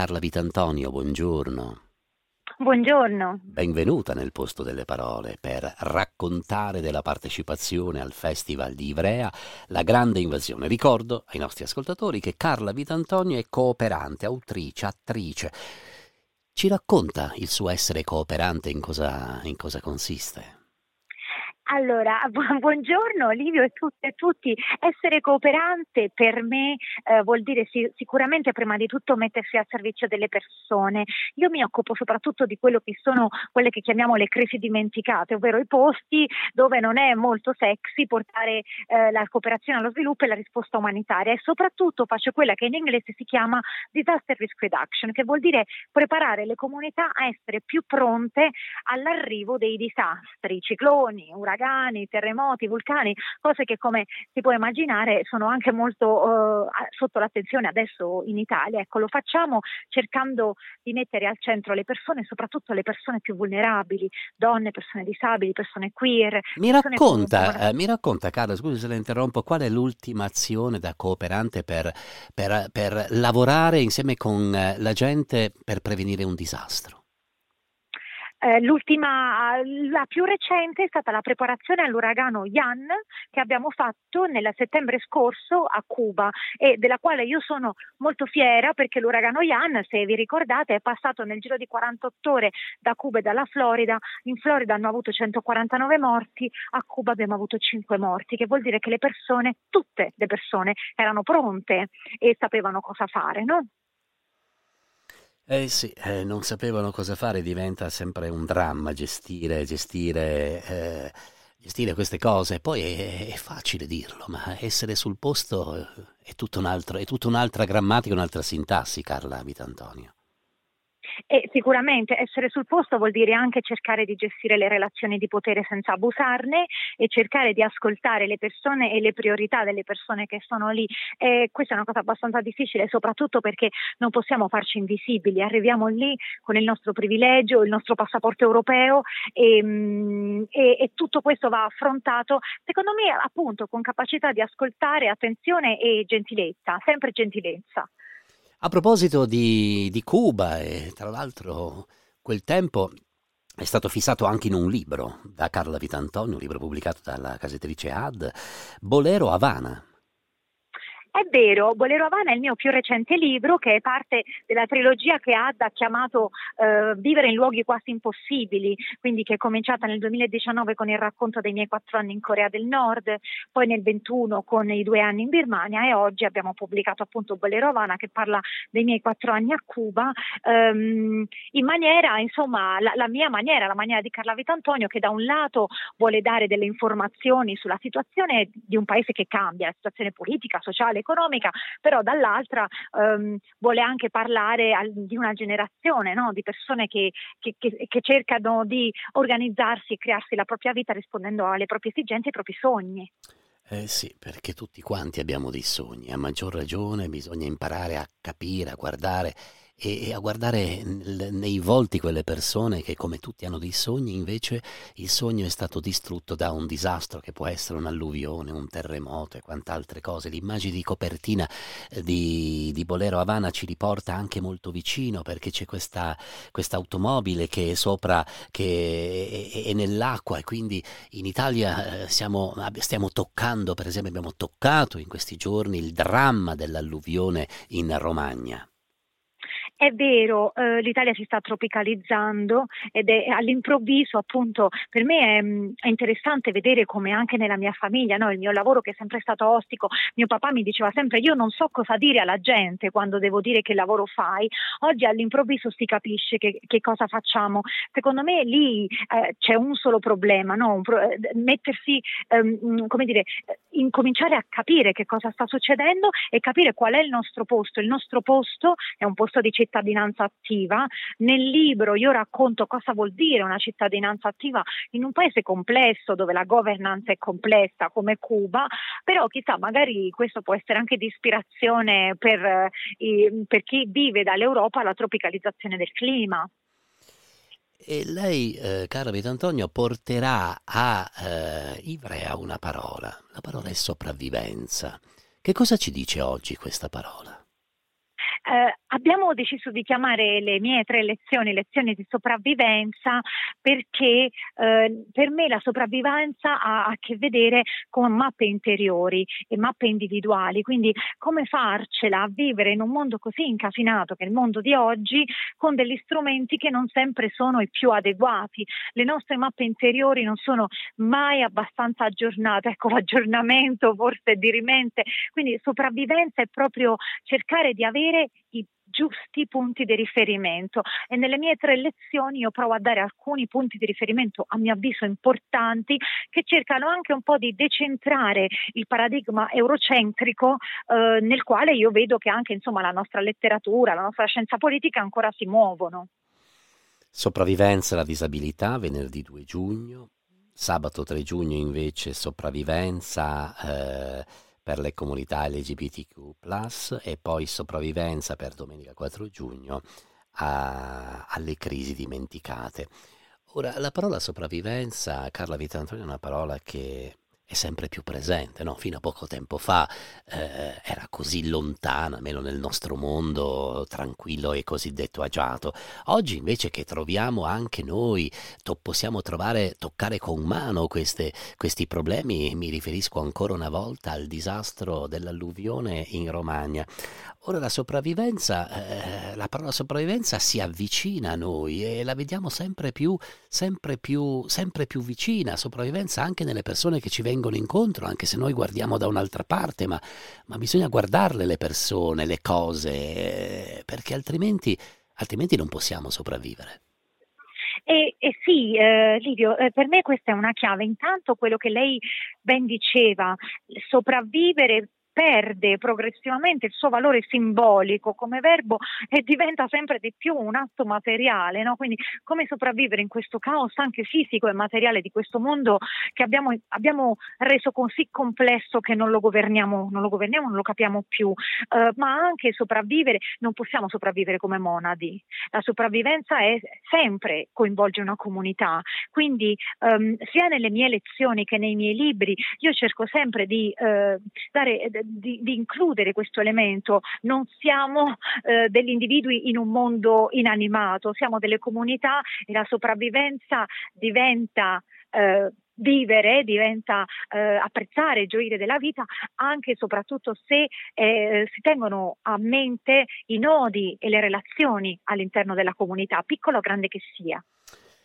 Carla Vitantonio, buongiorno. Buongiorno. Benvenuta nel posto delle parole per raccontare della partecipazione al Festival di Ivrea, la grande invasione. Ricordo ai nostri ascoltatori che Carla Vitantonio è cooperante, autrice, attrice. Ci racconta il suo essere cooperante in cosa, in cosa consiste? Allora, bu- buongiorno Livio e tutte e tutti. Essere cooperante per me eh, vuol dire sì, sicuramente prima di tutto mettersi al servizio delle persone. Io mi occupo soprattutto di quello che sono quelle che chiamiamo le crisi dimenticate, ovvero i posti dove non è molto sexy portare eh, la cooperazione allo sviluppo e la risposta umanitaria e soprattutto faccio quella che in inglese si chiama disaster risk reduction, che vuol dire preparare le comunità a essere più pronte all'arrivo dei disastri, cicloni, uragani uragani, terremoti, vulcani, cose che come si può immaginare sono anche molto eh, sotto l'attenzione adesso in Italia. Ecco, lo facciamo cercando di mettere al centro le persone, soprattutto le persone più vulnerabili, donne, persone disabili, persone queer. Mi racconta, con... eh, mi racconta Carla, scusi se la interrompo, qual è l'ultima azione da cooperante per, per, per lavorare insieme con eh, la gente per prevenire un disastro? Eh, l'ultima, la più recente è stata la preparazione all'uragano Yan che abbiamo fatto nel settembre scorso a Cuba e della quale io sono molto fiera perché l'uragano Yan, se vi ricordate, è passato nel giro di 48 ore da Cuba e dalla Florida. In Florida hanno avuto 149 morti, a Cuba abbiamo avuto 5 morti, che vuol dire che le persone, tutte le persone, erano pronte e sapevano cosa fare, no? Eh sì, eh, non sapevano cosa fare, diventa sempre un dramma gestire, gestire, eh, gestire queste cose. Poi è, è, facile dirlo, ma essere sul posto è, tutto è tutta un'altra grammatica, un'altra sintassi, Carla Vitantonio. E sicuramente essere sul posto vuol dire anche cercare di gestire le relazioni di potere senza abusarne e cercare di ascoltare le persone e le priorità delle persone che sono lì. E questa è una cosa abbastanza difficile, soprattutto perché non possiamo farci invisibili. Arriviamo lì con il nostro privilegio, il nostro passaporto europeo e, mm, e, e tutto questo va affrontato, secondo me, appunto, con capacità di ascoltare, attenzione e gentilezza, sempre gentilezza. A proposito di, di Cuba, e tra l'altro quel tempo è stato fissato anche in un libro da Carla Vitantonio, un libro pubblicato dalla casettrice Ad, Bolero Havana. È vero, Bolero Havana è il mio più recente libro che è parte della trilogia che Ad ha chiamato eh, Vivere in luoghi quasi impossibili, quindi che è cominciata nel 2019 con il racconto dei miei quattro anni in Corea del Nord, poi nel 21 con i due anni in Birmania e oggi abbiamo pubblicato appunto Bolero Havana che parla dei miei quattro anni a Cuba ehm, in maniera, insomma, la, la mia maniera, la maniera di Carla Vitantonio che da un lato vuole dare delle informazioni sulla situazione di un paese che cambia, la situazione politica, sociale, economica, però dall'altra ehm, vuole anche parlare al, di una generazione no? di persone che, che, che, che, cercano di organizzarsi e crearsi la propria vita rispondendo alle proprie esigenze e ai propri sogni. Eh sì, perché tutti quanti abbiamo dei sogni, a maggior ragione bisogna imparare a capire, a guardare e, a guardare nei volti quelle persone che come tutti hanno dei sogni, invece il sogno è stato distrutto da un disastro che può essere un'alluvione, un terremoto e quant'altre cose. L'immagine di copertina eh, di, di Bolero Havana ci riporta anche molto vicino perché c'è questa automobile che è sopra, che è, è, nell'acqua e quindi in Italia eh, siamo, stiamo toccando, per esempio abbiamo toccato in questi giorni il dramma dell'alluvione in Romagna. È vero, eh, l'Italia si sta tropicalizzando ed è all'improvviso, appunto, per me è, mm, è interessante vedere come anche nella mia famiglia, no, il mio lavoro che è sempre stato ostico, mio papà mi diceva sempre io non so cosa dire alla gente quando devo dire che lavoro fai, oggi all'improvviso si capisce che, che cosa facciamo. Secondo me lì eh, c'è un solo problema, no? pro- eh, mettersi, ehm, come dire, incominciare a capire che cosa sta succedendo e capire qual è il nostro posto. Il nostro posto è un posto di cittadinanza cittadinanza attiva. Nel libro io racconto cosa vuol dire una cittadinanza attiva in un paese complesso dove la governance è complessa come Cuba, però chissà, magari questo può essere anche di ispirazione per, eh, per chi vive dall'Europa la tropicalizzazione del clima. E lei, eh, cara Vitantonio, porterà a eh, Ivrea una parola. La parola è sopravvivenza. Che cosa ci dice oggi questa parola? Eh, abbiamo deciso di chiamare le mie tre lezioni lezioni di sopravvivenza perché eh, per me la sopravvivenza ha a che vedere con mappe interiori e mappe individuali, quindi come farcela a vivere in un mondo così incasinato che è il mondo di oggi con degli strumenti che non sempre sono i più adeguati. Le nostre mappe interiori non sono mai abbastanza aggiornate, ecco l'aggiornamento forse è dirimente, quindi sopravvivenza è proprio cercare di avere i giusti punti di riferimento e nelle mie tre lezioni io provo a dare alcuni punti di riferimento a mio avviso importanti che cercano anche un po' di decentrare il paradigma eurocentrico eh, nel quale io vedo che anche insomma la nostra letteratura, la nostra scienza politica ancora si muovono. Sopravvivenza alla disabilità, venerdì 2 giugno, sabato 3 giugno invece sopravvivenza eh, per le comunità LGBTQ e poi sopravvivenza per domenica 4 giugno a, alle crisi dimenticate. Ora, la parola sopravvivenza, Carla Vitantonio, è una parola che è sempre più presente, no? fino a poco tempo fa eh, era così lontana, almeno nel nostro mondo tranquillo e cosiddetto agiato. Oggi invece che troviamo anche noi, to- possiamo trovare, toccare con mano queste, questi problemi, mi riferisco ancora una volta al disastro dell'alluvione in Romagna. Ora la sopravvivenza, eh, la parola sopravvivenza si avvicina a noi e la vediamo sempre più, sempre più, sempre più vicina, sopravvivenza anche nelle persone che ci vengono incontro, anche se noi guardiamo da un'altra parte, ma, ma bisogna guardarle le persone, le cose, eh, perché altrimenti, altrimenti non possiamo sopravvivere. E, e, sì, eh, Livio, eh, per me questa è una chiave. Intanto quello che lei ben diceva, sopravvivere perde progressivamente il suo valore simbolico come verbo e diventa sempre di più un atto materiale, no? quindi come sopravvivere in questo caos anche fisico e materiale di questo mondo che abbiamo, abbiamo reso così complesso che non lo governiamo, non lo, governiamo, non lo capiamo più, uh, ma anche sopravvivere, non possiamo sopravvivere come monadi, la sopravvivenza è sempre coinvolge una comunità, quindi um, sia nelle mie lezioni che nei miei libri io cerco sempre di uh, dare di, di, includere questo elemento. Non siamo eh, degli individui in un mondo inanimato, siamo delle comunità e la sopravvivenza diventa eh, vivere, diventa eh, apprezzare e gioire della vita anche e soprattutto se eh, si tengono a mente i nodi e le relazioni all'interno della comunità, piccolo o grande che sia.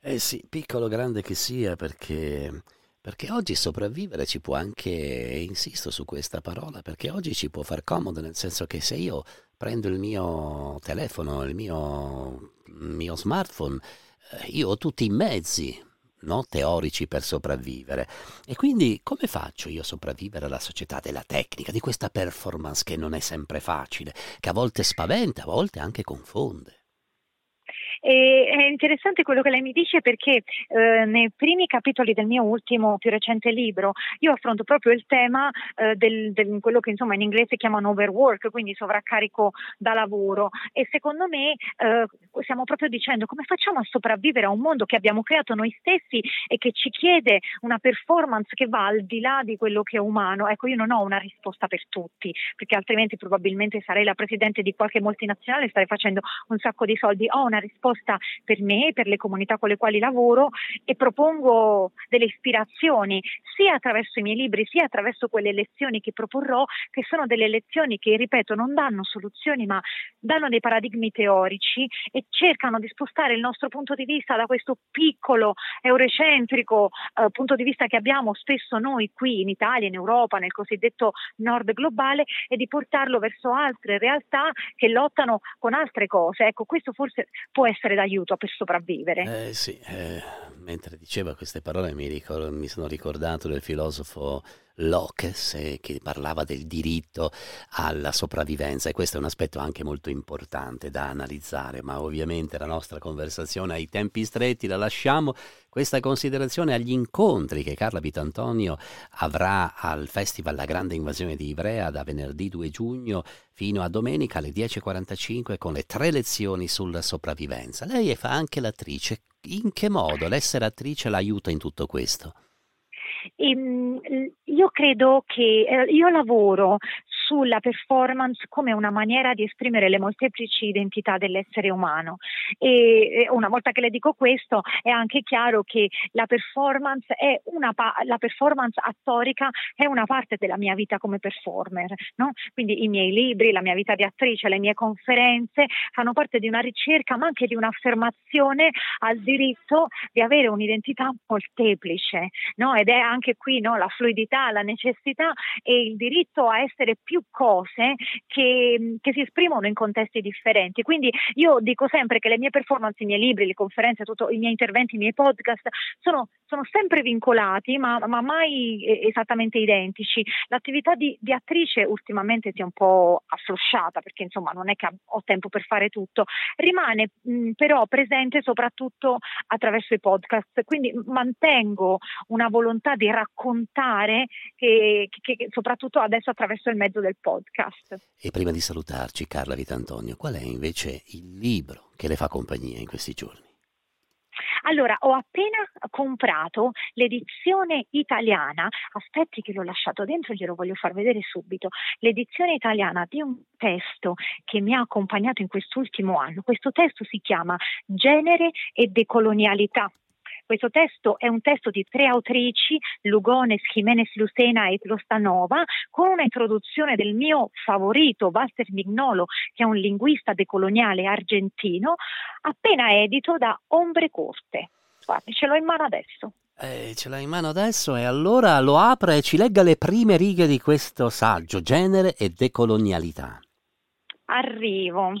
Eh sì, piccolo o grande che sia perché perché oggi sopravvivere ci può anche, insisto su questa parola, perché oggi ci può far comodo, nel senso che se io prendo il mio telefono, il mio, mio smartphone, eh, io ho tutti i mezzi no, teorici per sopravvivere. E quindi come faccio io a sopravvivere alla società della tecnica, di questa performance che non è sempre facile, che a volte spaventa, a volte anche confonde? E è interessante quello che lei mi dice perché eh, nei primi capitoli del mio ultimo più recente libro io affronto proprio il tema eh, del, del, quello che insomma in inglese chiamano overwork, quindi sovraccarico da lavoro e secondo me eh, stiamo proprio dicendo come facciamo a sopravvivere a un mondo che abbiamo creato noi stessi e che ci chiede una performance che va al di là di quello che è umano. Ecco, io non ho una risposta per tutti, perché altrimenti probabilmente sarei la presidente di qualche multinazionale e starei facendo un sacco di soldi. Ho una risposta risposta per me, per le comunità con le quali lavoro e propongo delle ispirazioni sia attraverso i miei libri sia attraverso quelle lezioni che proporrò, che sono delle lezioni che, ripeto, non danno soluzioni ma danno dei paradigmi teorici e cercano di spostare il nostro punto di vista da questo piccolo eurocentrico eh, punto di vista che abbiamo spesso noi qui in Italia, in Europa, nel cosiddetto nord globale e di portarlo verso altre realtà che lottano con altre cose. Ecco, questo forse può essere d'aiuto per sopravvivere. Eh sì, eh, mentre diceva queste parole mi, ricor- mi sono ricordato del filosofo Locke che parlava del diritto alla sopravvivenza e questo è un aspetto anche molto importante da analizzare, ma ovviamente la nostra conversazione ai tempi stretti la lasciamo questa considerazione agli incontri che Carla Pitantonio avrà al Festival La Grande Invasione di Ivrea da venerdì 2 giugno fino a domenica alle 10.45 con le tre lezioni sulla sopravvivenza. Lei fa anche l'attrice. In che modo l'essere attrice l'aiuta in tutto questo? Ehm, io credo che eh, io lavoro sulla performance come una maniera di esprimere le molteplici identità dell'essere umano. E una volta che le dico questo è anche chiaro che la performance, è una pa- la performance attorica è una parte della mia vita come performer, no? quindi i miei libri, la mia vita di attrice, le mie conferenze fanno parte di una ricerca ma anche di un'affermazione al diritto di avere un'identità molteplice no? ed è anche qui no? la fluidità, la necessità e il diritto a essere più cose che, che si esprimono in contesti differenti. Quindi io dico sempre che le mie performance, i miei libri, le conferenze, tutto, i miei interventi, i miei podcast sono, sono sempre vincolati ma, ma, mai esattamente identici. L'attività di, di attrice ultimamente si è un po' afflosciata perché insomma non è che ho tempo per fare tutto, rimane mh, però presente soprattutto attraverso i podcast, quindi mantengo una volontà di raccontare che, che, che soprattutto adesso attraverso il mezzo del podcast. E prima di salutarci Carla Vitantonio, qual è invece il libro che le fa compagnia in questi giorni? Allora, ho appena comprato l'edizione italiana, aspetti che l'ho lasciato dentro, glielo voglio far vedere subito, l'edizione italiana di un testo che mi ha accompagnato in quest'ultimo anno. Questo testo si chiama Genere e decolonialità questo testo è un testo di tre autrici, Lugones, Jiménez Lucena e Tlostanova, con una introduzione del mio favorito Walter Mignolo, che è un linguista decoloniale argentino, appena edito da Ombre Corte. Guardi, ce l'ho in mano adesso. Eh, ce l'ha in mano adesso e allora lo apre e ci legga le prime righe di questo saggio, genere e decolonialità. Arrivo.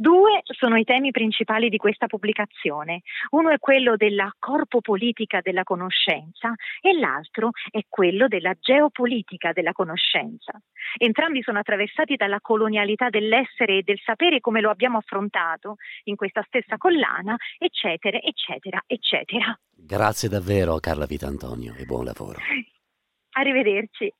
Due sono i temi principali di questa pubblicazione. Uno è quello della corpopolitica della conoscenza e l'altro è quello della geopolitica della conoscenza. Entrambi sono attraversati dalla colonialità dell'essere e del sapere come lo abbiamo affrontato in questa stessa collana, eccetera, eccetera, eccetera. Grazie davvero Carla Vitantonio e buon lavoro. Arrivederci.